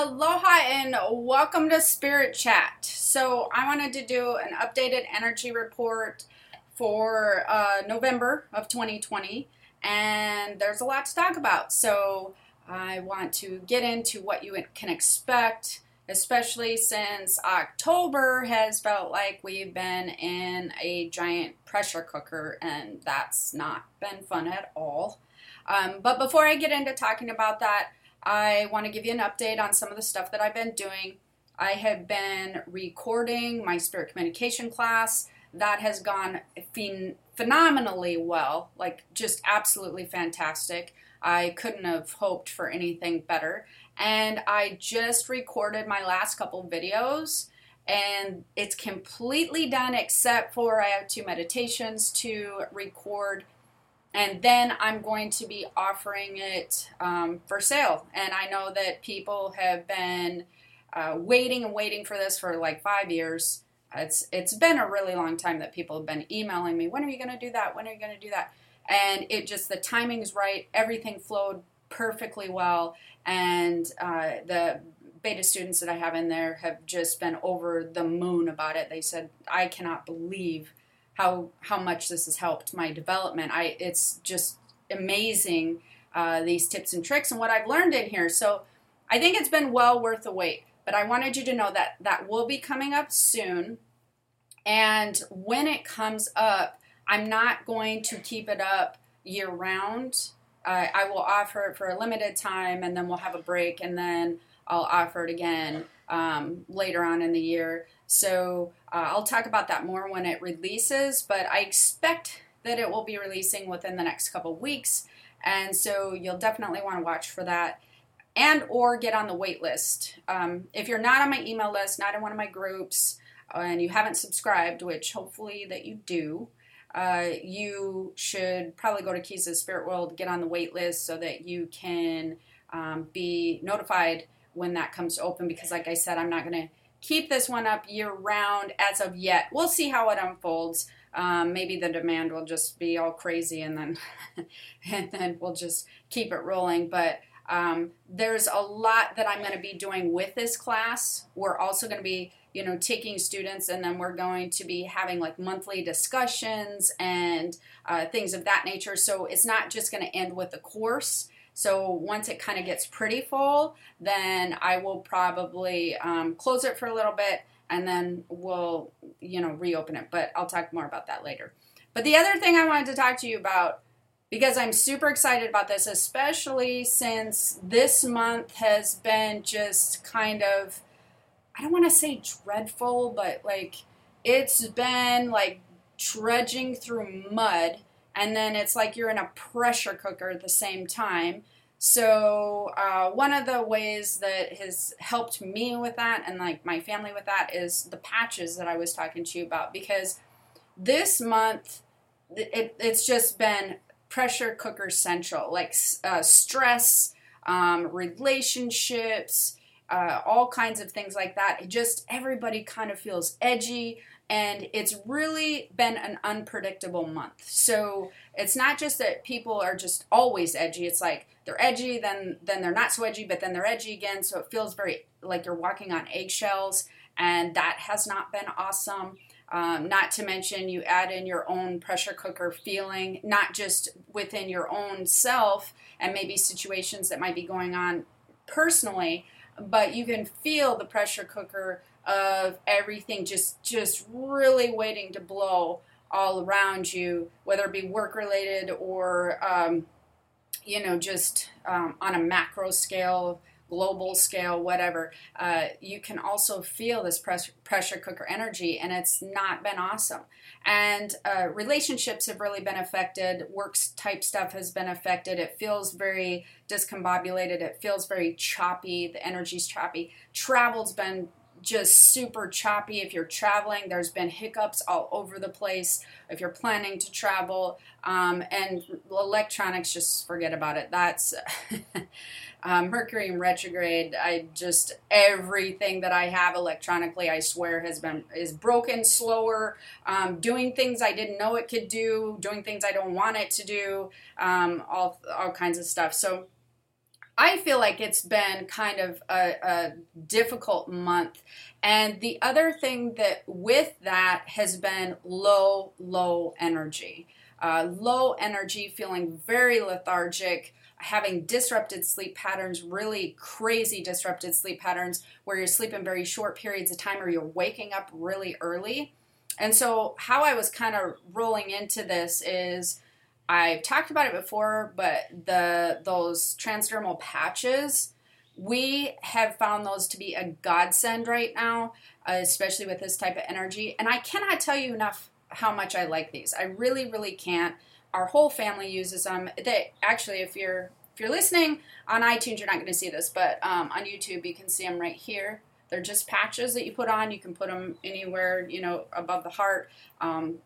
Aloha and welcome to Spirit Chat. So, I wanted to do an updated energy report for uh, November of 2020, and there's a lot to talk about. So, I want to get into what you can expect, especially since October has felt like we've been in a giant pressure cooker, and that's not been fun at all. Um, but before I get into talking about that, I want to give you an update on some of the stuff that I've been doing. I have been recording my spirit communication class. That has gone phen- phenomenally well, like just absolutely fantastic. I couldn't have hoped for anything better. And I just recorded my last couple videos and it's completely done except for I have two meditations to record and then I'm going to be offering it um, for sale. And I know that people have been uh, waiting and waiting for this for like five years. It's it's been a really long time that people have been emailing me. When are you going to do that? When are you going to do that? And it just the timing is right. Everything flowed perfectly well, and uh, the beta students that I have in there have just been over the moon about it. They said, "I cannot believe." How how much this has helped my development. I it's just amazing uh, these tips and tricks and what I've learned in here. So I think it's been well worth the wait. But I wanted you to know that that will be coming up soon. And when it comes up, I'm not going to keep it up year round. Uh, I will offer it for a limited time and then we'll have a break and then I'll offer it again um, later on in the year. So uh, I'll talk about that more when it releases, but I expect that it will be releasing within the next couple weeks. And so you'll definitely want to watch for that and or get on the wait list. Um, if you're not on my email list, not in one of my groups, and you haven't subscribed, which hopefully that you do, uh, you should probably go to Keys of the Spirit World, get on the wait list so that you can um, be notified when that comes open. Because, like I said, I'm not going to keep this one up year round as of yet. We'll see how it unfolds. Um, maybe the demand will just be all crazy, and then and then we'll just keep it rolling. But um, there's a lot that I'm going to be doing with this class. We're also going to be, you know, taking students, and then we're going to be having like monthly discussions and uh, things of that nature. So it's not just going to end with the course. So once it kind of gets pretty full, then I will probably um, close it for a little bit and then we'll, you know, reopen it. But I'll talk more about that later. But the other thing I wanted to talk to you about, because I'm super excited about this, especially since this month has been just kind of, I don't want to say dreadful, but like it's been like trudging through mud and then it's like you're in a pressure cooker at the same time. So uh, one of the ways that has helped me with that and like my family with that is the patches that I was talking to you about because this month it, it's just been pressure cooker central like uh, stress um, relationships uh, all kinds of things like that it just everybody kind of feels edgy and it's really been an unpredictable month. So it's not just that people are just always edgy. It's like they're edgy, then then they're not so edgy, but then they're edgy again. So it feels very like you're walking on eggshells, and that has not been awesome. Um, not to mention, you add in your own pressure cooker feeling, not just within your own self and maybe situations that might be going on personally, but you can feel the pressure cooker of everything just just really waiting to blow all around you, whether it be work related or um, you know just um, on a macro scale, global scale, whatever. Uh, you can also feel this press- pressure cooker energy, and it's not been awesome. And uh, relationships have really been affected. Works type stuff has been affected. It feels very discombobulated. It feels very choppy. The energy's choppy. Travel's been just super choppy if you're traveling. There's been hiccups all over the place if you're planning to travel. Um, and electronics, just forget about it. That's um, Mercury in retrograde. I just everything that I have electronically, I swear, has been is broken, slower, um, doing things I didn't know it could do, doing things I don't want it to do, um, all all kinds of stuff. So I feel like it's been kind of a, a, difficult month. And the other thing that with that has been low, low energy. Uh, low energy, feeling very lethargic, having disrupted sleep patterns, really crazy disrupted sleep patterns where you're sleeping very short periods of time or you're waking up really early. And so, how I was kind of rolling into this is I've talked about it before, but the those transdermal patches, we have found those to be a godsend right now, especially with this type of energy. And I cannot tell you enough how much I like these. I really, really can't. Our whole family uses them. They actually, if you're if you're listening on iTunes, you're not going to see this, but um, on YouTube, you can see them right here. They're just patches that you put on. You can put them anywhere, you know, above the heart. Um,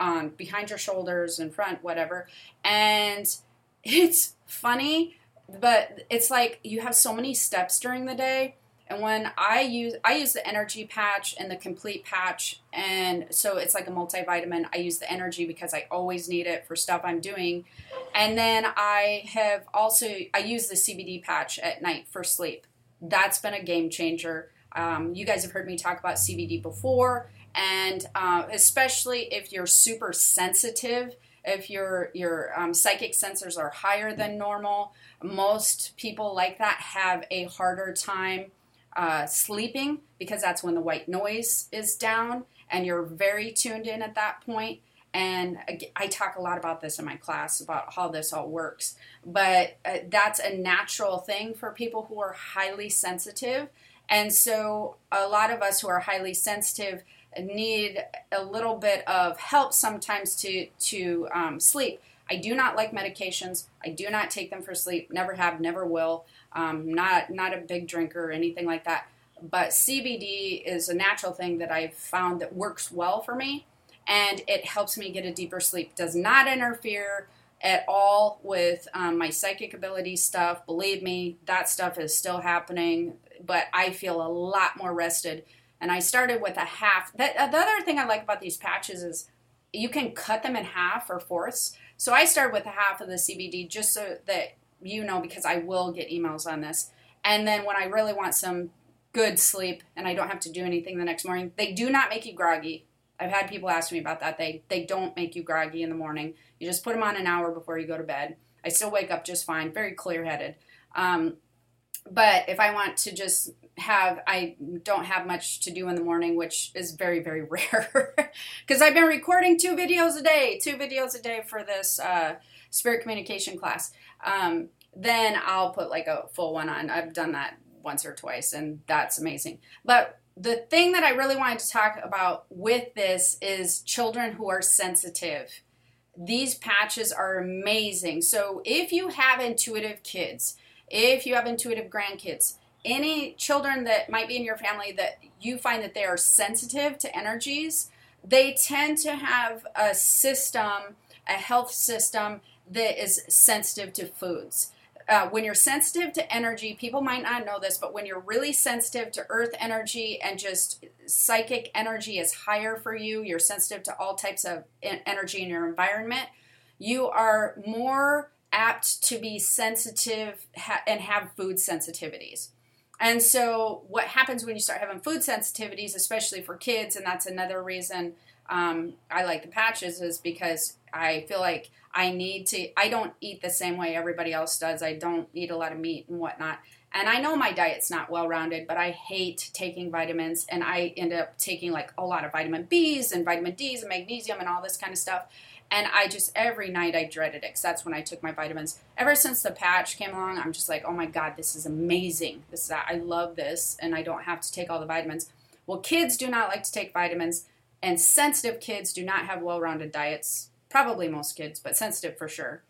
on behind your shoulders in front, whatever. And it's funny, but it's like you have so many steps during the day. And when I use I use the energy patch and the complete patch and so it's like a multivitamin. I use the energy because I always need it for stuff I'm doing. And then I have also I use the CBD patch at night for sleep. That's been a game changer. Um, you guys have heard me talk about CBD before and uh, especially if you're super sensitive if your your um, psychic sensors are higher than normal most people like that have a harder time uh, sleeping because that's when the white noise is down and you're very tuned in at that point. and I talk a lot about this in my class about how this all works. But uh, that's a natural thing for people who are highly sensitive. And so, a lot of us who are highly sensitive need a little bit of help sometimes to to um, sleep. I do not like medications. I do not take them for sleep. Never have, never will. Um, not not a big drinker or anything like that. But CBD is a natural thing that I've found that works well for me, and it helps me get a deeper sleep. Does not interfere at all with um, my psychic ability stuff. Believe me, that stuff is still happening, but I feel a lot more rested and I started with a half. That, uh, the other thing I like about these patches is you can cut them in half or fourths. So I started with a half of the CBD just so that you know because I will get emails on this. And then when I really want some good sleep and I don't have to do anything the next morning, they do not make you groggy. I've had people ask me about that. They they don't make you groggy in the morning. You just put them on an hour before you go to bed. I still wake up just fine, very clear headed. Um, but if I want to just have I don't have much to do in the morning, which is very very rare because I've been recording two videos a day, two videos a day for this uh, spirit communication class. Um, then I'll put like a full one on. I've done that once or twice, and that's amazing. But the thing that I really wanted to talk about with this is children who are sensitive. These patches are amazing. So if you have intuitive kids, if you have intuitive grandkids, any children that might be in your family that you find that they are sensitive to energies, they tend to have a system, a health system that is sensitive to foods. Uh, when you're sensitive to energy, people might not know this, but when you're really sensitive to earth energy and just psychic energy is higher for you, you're sensitive to all types of energy in your environment, you are more apt to be sensitive and have food sensitivities. And so, what happens when you start having food sensitivities, especially for kids, and that's another reason um, I like the patches, is because I feel like I need to, I don't eat the same way everybody else does. I don't eat a lot of meat and whatnot. And I know my diet's not well rounded, but I hate taking vitamins, and I end up taking like a lot of vitamin B's and vitamin D's and magnesium and all this kind of stuff. And I just, every night I dreaded it because that's when I took my vitamins. Ever since the patch came along, I'm just like, oh my God, this is amazing. This is, I love this, and I don't have to take all the vitamins. Well, kids do not like to take vitamins, and sensitive kids do not have well rounded diets. Probably most kids, but sensitive for sure.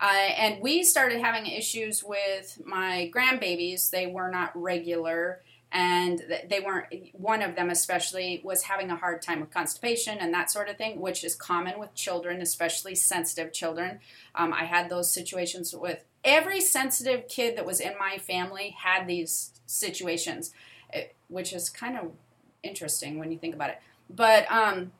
Uh, and we started having issues with my grandbabies. They were not regular and they weren't one of them especially was having a hard time with constipation and that sort of thing which is common with children especially sensitive children. Um, i had those situations with every sensitive kid that was in my family had these situations eh, which is kind of interesting when you think about it. But um,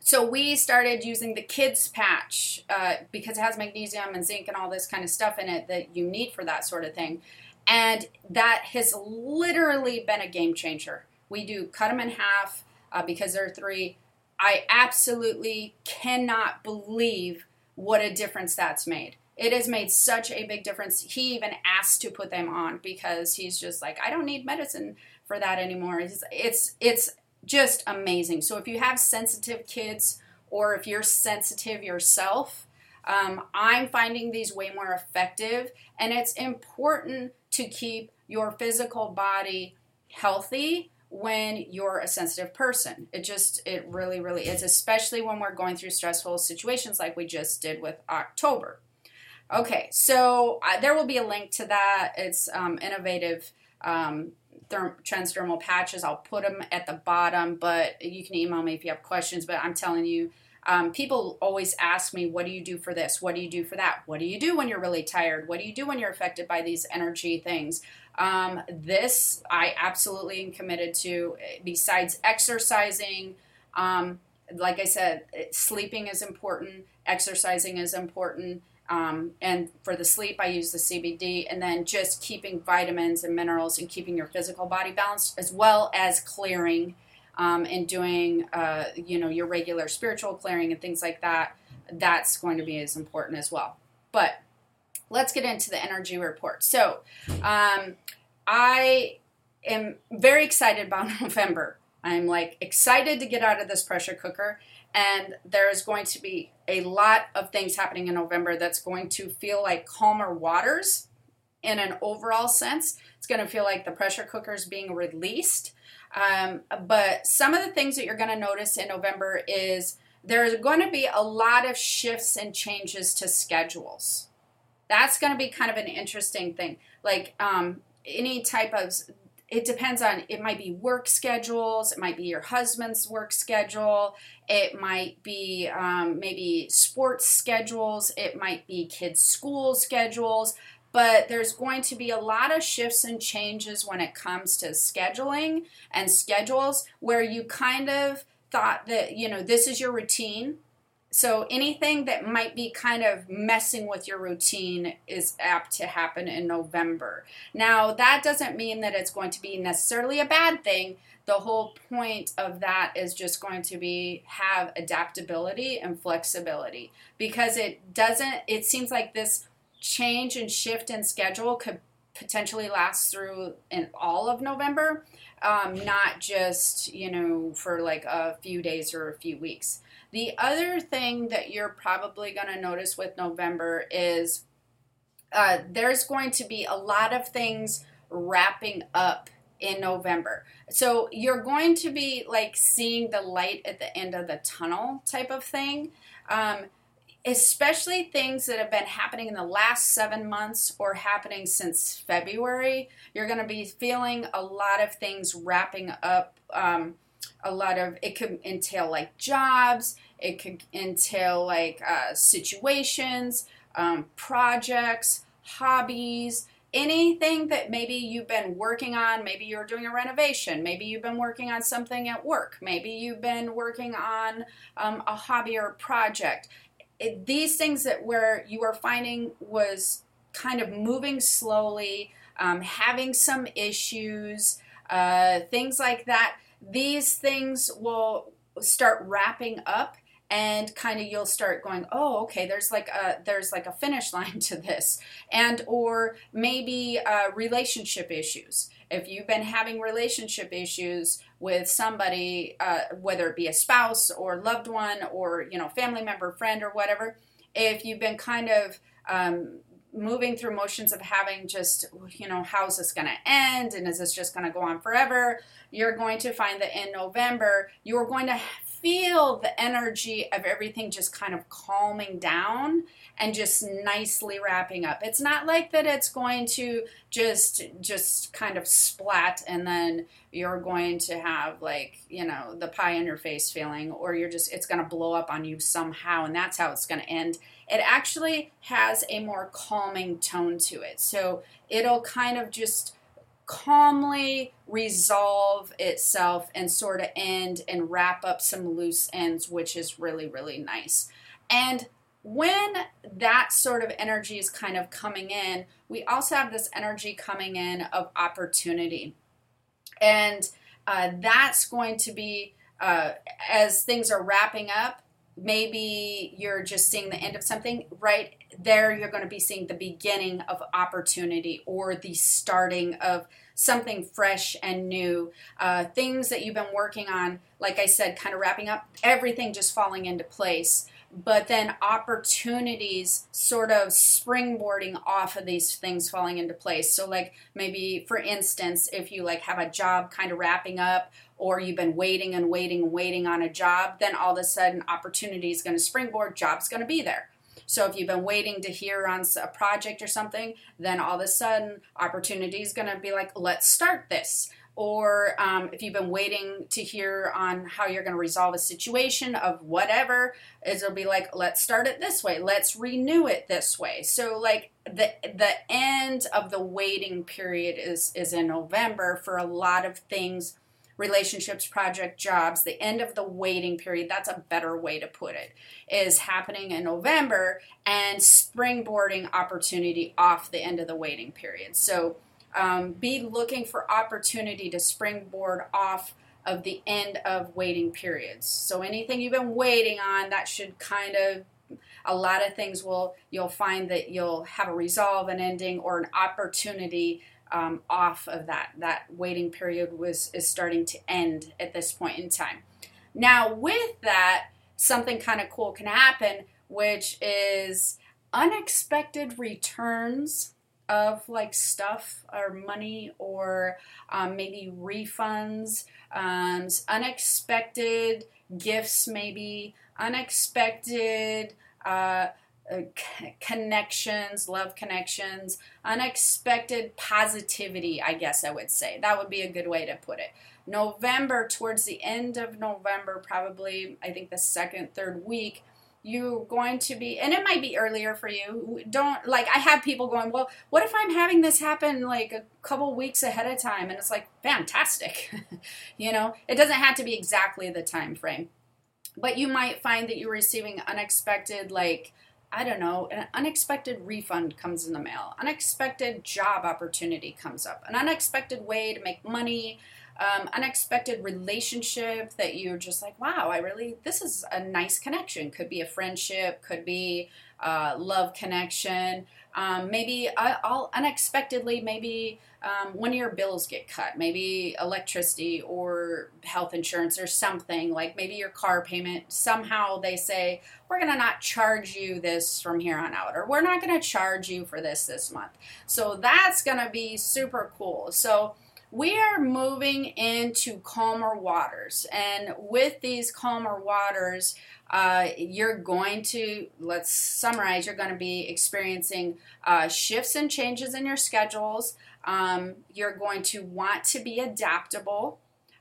so we started using the kids patch uh, because it has magnesium and zinc and all this kind of stuff in it that you need for that sort of thing and that has literally been a game changer. We do cut them in half uh, because they're three. I absolutely cannot believe what a difference that's made. It has made such a big difference. He even asked to put them on because he's just like i don't need medicine for that anymore. It's it's, it's just amazing. So if you have sensitive kids or if you're sensitive yourself, um, I'm finding these way more effective. And it's important to keep your physical body healthy when you're a sensitive person. It just, it really, really is, especially when we're going through stressful situations like we just did with October. Okay, so uh, there will be a link to that. It's um, innovative um, therm- transdermal patches. I'll put them at the bottom, but you can email me if you have questions. But I'm telling you, um, people always ask me, What do you do for this? What do you do for that? What do you do when you're really tired? What do you do when you're affected by these energy things? Um, this I absolutely am committed to, besides exercising. Um, like I said, sleeping is important, exercising is important. Um, and for the sleep, I use the CBD, and then just keeping vitamins and minerals and keeping your physical body balanced, as well as clearing um, and doing, uh, you know, your regular spiritual clearing and things like that. That's going to be as important as well. But let's get into the energy report. So, um, I am very excited about November. I'm like excited to get out of this pressure cooker and there's going to be a lot of things happening in November that's going to feel like calmer waters in an overall sense. It's going to feel like the pressure cooker is being released. Um, but some of the things that you're going to notice in November is there's going to be a lot of shifts and changes to schedules. That's going to be kind of an interesting thing. Like um, any type of it depends on it might be work schedules it might be your husband's work schedule it might be um, maybe sports schedules it might be kids school schedules but there's going to be a lot of shifts and changes when it comes to scheduling and schedules where you kind of thought that you know this is your routine so anything that might be kind of messing with your routine is apt to happen in November. Now, that doesn't mean that it's going to be necessarily a bad thing. The whole point of that is just going to be have adaptability and flexibility because it doesn't it seems like this change and shift in schedule could potentially last through in all of November, um, not just, you know, for like a few days or a few weeks. The other thing that you're probably going to notice with November is uh, there's going to be a lot of things wrapping up in November. So you're going to be like seeing the light at the end of the tunnel type of thing. Um, especially things that have been happening in the last seven months or happening since February. You're going to be feeling a lot of things wrapping up. Um, a lot of it could entail like jobs, it could entail like uh, situations, um, projects, hobbies, anything that maybe you've been working on. Maybe you're doing a renovation. Maybe you've been working on something at work. Maybe you've been working on um, a hobby or project. It, these things that where you are finding was kind of moving slowly, um, having some issues, uh, things like that these things will start wrapping up and kind of you'll start going oh okay there's like a there's like a finish line to this and or maybe uh, relationship issues if you've been having relationship issues with somebody uh, whether it be a spouse or loved one or you know family member friend or whatever if you've been kind of um, moving through motions of having just, you know, how's this going to end? And is this just going to go on forever? You're going to find that in November, you're going to feel the energy of everything just kind of calming down and just nicely wrapping up. It's not like that it's going to just just kind of splat and then you're going to have like, you know, the pie in your face feeling or you're just it's going to blow up on you somehow and that's how it's going to end. It actually has a more calming tone to it. So it'll kind of just calmly resolve itself and sort of end and wrap up some loose ends, which is really, really nice. And when that sort of energy is kind of coming in, we also have this energy coming in of opportunity. And uh, that's going to be uh, as things are wrapping up. Maybe you're just seeing the end of something. Right there, you're going to be seeing the beginning of opportunity or the starting of something fresh and new. Uh, things that you've been working on, like I said, kind of wrapping up, everything just falling into place but then opportunities sort of springboarding off of these things falling into place so like maybe for instance if you like have a job kind of wrapping up or you've been waiting and waiting and waiting on a job then all of a sudden opportunity is going to springboard job's going to be there. So if you've been waiting to hear on a project or something then all of a sudden opportunity is going to be like let's start this. Or um, if you've been waiting to hear on how you're going to resolve a situation of whatever, it'll be like, let's start it this way, let's renew it this way. So like the the end of the waiting period is is in November for a lot of things relationships, project, jobs, the end of the waiting period, that's a better way to put it, is happening in November and springboarding opportunity off the end of the waiting period. So um, be looking for opportunity to springboard off of the end of waiting periods. So anything you've been waiting on, that should kind of a lot of things will you'll find that you'll have a resolve, an ending, or an opportunity um, off of that. That waiting period was is starting to end at this point in time. Now, with that, something kind of cool can happen, which is unexpected returns of like stuff or money or um, maybe refunds, um, unexpected gifts, maybe unexpected uh, uh, connections, love connections, unexpected positivity, I guess I would say. That would be a good way to put it. November, towards the end of November, probably, I think the second, third week, you're going to be and it might be earlier for you. Don't like i have people going well what if i'm having this happen like a couple weeks ahead of time? And it's like fantastic. You know? It doesn't have to be exactly the time frame. But you might find that you're receiving unexpected like i don't know an unexpected refund comes in the mail unexpected job opportunity comes up an unexpected way to make money um, unexpected relationship that you're just like, wow, I really, this is a nice connection. Could be a friendship, could be a love connection. Um, maybe all unexpectedly, maybe um, one of your bills get cut, maybe electricity or health insurance or something, like maybe your car payment. Somehow they say, we're going to not charge you this from here on out, or we're not going to charge you for this this month. So that's going to be super cool. So, we are moving into calmer waters. And with these calmer waters, uh, you're going to, let's summarize, you're going to be experiencing uh, shifts and changes in your schedules. Um, you're going to want to be adaptable.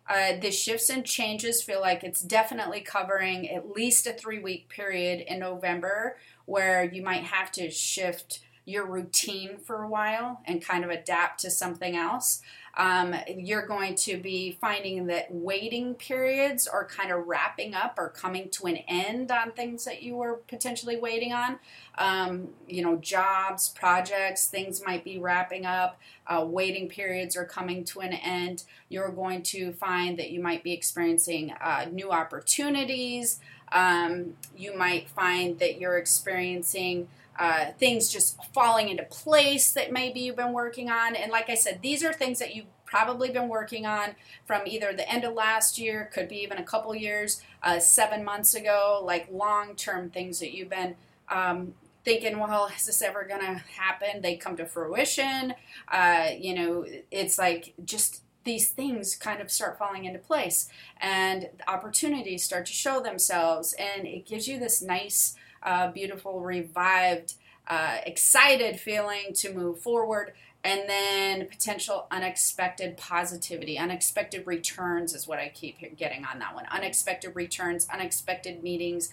Uh, the shifts and changes feel like it's definitely covering at least a three week period in November where you might have to shift your routine for a while and kind of adapt to something else um, you're going to be finding that waiting periods are kind of wrapping up or coming to an end on things that you were potentially waiting on. Um, you know, jobs, projects, things might be wrapping up. Uh, waiting periods are coming to an end. You're going to find that you might be experiencing uh, new opportunities. Um, you might find that you're experiencing uh, things just falling into place that maybe you've been working on. And like I said, these are things that you've probably been working on from either the end of last year, could be even a couple years, uh, seven months ago, like long term things that you've been um, thinking, well, is this ever going to happen? They come to fruition. Uh, you know, it's like just these things kind of start falling into place and opportunities start to show themselves and it gives you this nice uh, beautiful, revived, uh, excited feeling to move forward. And then potential unexpected positivity, unexpected returns is what I keep getting on that one. Unexpected returns, unexpected meetings,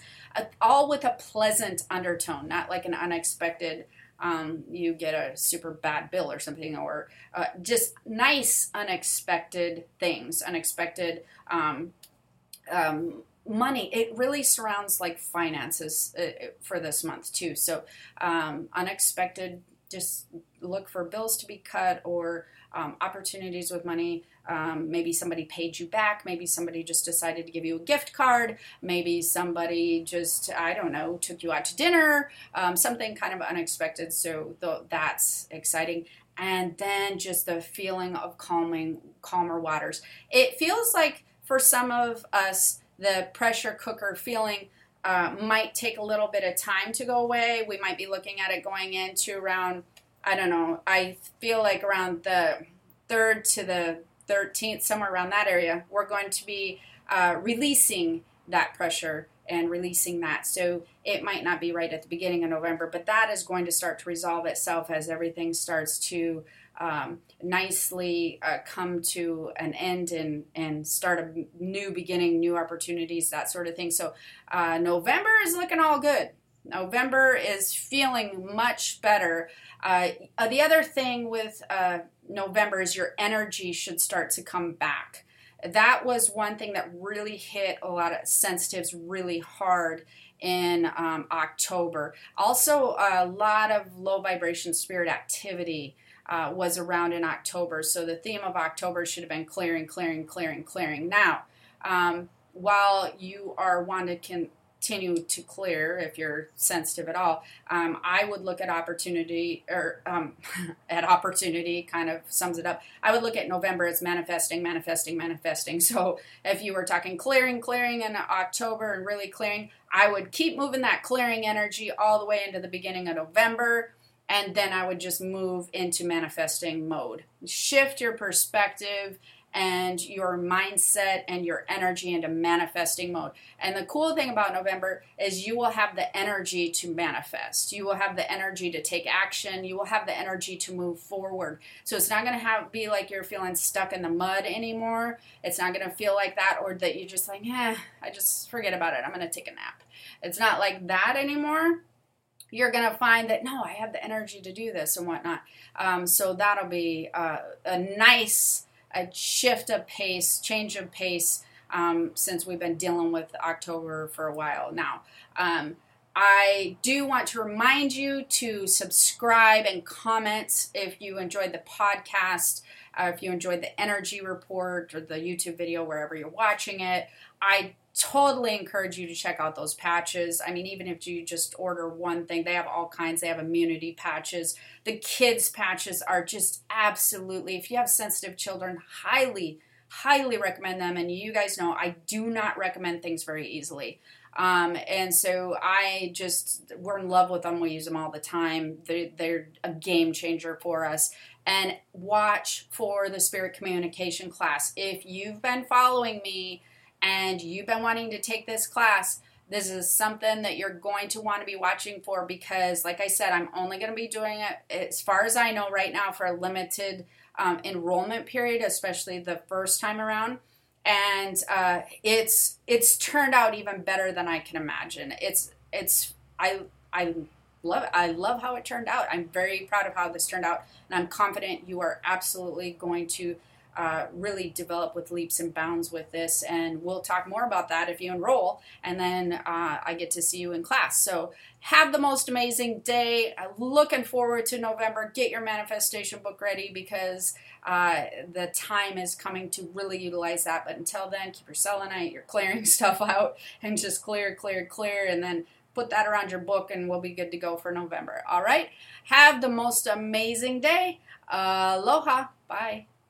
all with a pleasant undertone, not like an unexpected um, you get a super bad bill or something, or uh, just nice, unexpected things, unexpected um, um, money. It really surrounds like finances uh, for this month too. So um, unexpected, just look for bills to be cut or um, opportunities with money. Um, maybe somebody paid you back. Maybe somebody just decided to give you a gift card. Maybe somebody just, I don't know, took you out to dinner. Um, something kind of unexpected. So th- that's exciting. And then just the feeling of calming, calmer waters. It feels like for some of us, the pressure cooker feeling uh, might take a little bit of time to go away. We might be looking at it going into around, I don't know, I feel like around the 3rd to the 13th, somewhere around that area, we're going to be uh, releasing that pressure and releasing that. So it might not be right at the beginning of November, but that is going to start to resolve itself as everything starts to um, nicely uh, come to an end and, and start a new beginning, new opportunities, that sort of thing. So uh, November is looking all good. November is feeling much better. Uh, the other thing with uh, November is your energy should start to come back. That was one thing that really hit a lot of sensitives really hard in um, October. Also, a lot of low vibration spirit activity uh, was around in October. So the theme of October should have been clearing, clearing, clearing, clearing. Now, um, while you are wanting to continue to clear if you're sensitive at all um, i would look at opportunity or um, at opportunity kind of sums it up i would look at november as manifesting manifesting manifesting so if you were talking clearing clearing in october and really clearing i would keep moving that clearing energy all the way into the beginning of november and then I would just move into manifesting mode. Shift your perspective and your mindset and your energy into manifesting mode. And the cool thing about November is you will have the energy to manifest. You will have the energy to take action. You will have the energy to move forward. So it's not going to have be like you're feeling stuck in the mud anymore. It's not going to feel like that or that you're just like, "Yeah, I just forget about it. I'm going to take a nap." It's not like that anymore you're going to find that no, I have the energy to do this and whatnot. Um, so that'll be uh, a nice a shift of pace, change of pace um, since we've been dealing with October for a while now. Um, I do want to remind you to subscribe and comment if you enjoyed the podcast, uh, if you enjoyed the energy report or the YouTube video, wherever you're watching it. I totally encourage you to check out those patches. I mean, even if you just order one thing, they have all kinds. They have immunity patches. The kids' patches are just absolutely, if you have sensitive children, highly, highly recommend them. And you guys know I do not recommend things very easily. Um, and so I just, we're in love with them. We use them all the time. They're, they're a game changer for us. And watch for the spirit communication class. If you've been following me, and you've been wanting to take this class, this is something that you're going to want to be watching for because, like I said, I'm only going to be doing it, as far as I know right now, for a limited um, enrollment period, especially the first time around. And uh, it's it's turned out even better than I can imagine. It's it's I I love it. I love how it turned out. I'm very proud of how this turned out, and I'm confident you are absolutely going to uh, really develop with leaps and bounds with this. And we'll talk more about that if you enroll. And then uh, I get to see you in class. So have the most amazing day. Looking forward to November. Get your manifestation book ready because uh, the time is coming to really utilize that. But until then, keep your selenite, your clearing stuff out, and just clear, clear, clear. And then put that around your book and we'll be good to go for November. All right? Have the most amazing day. Aloha. Bye.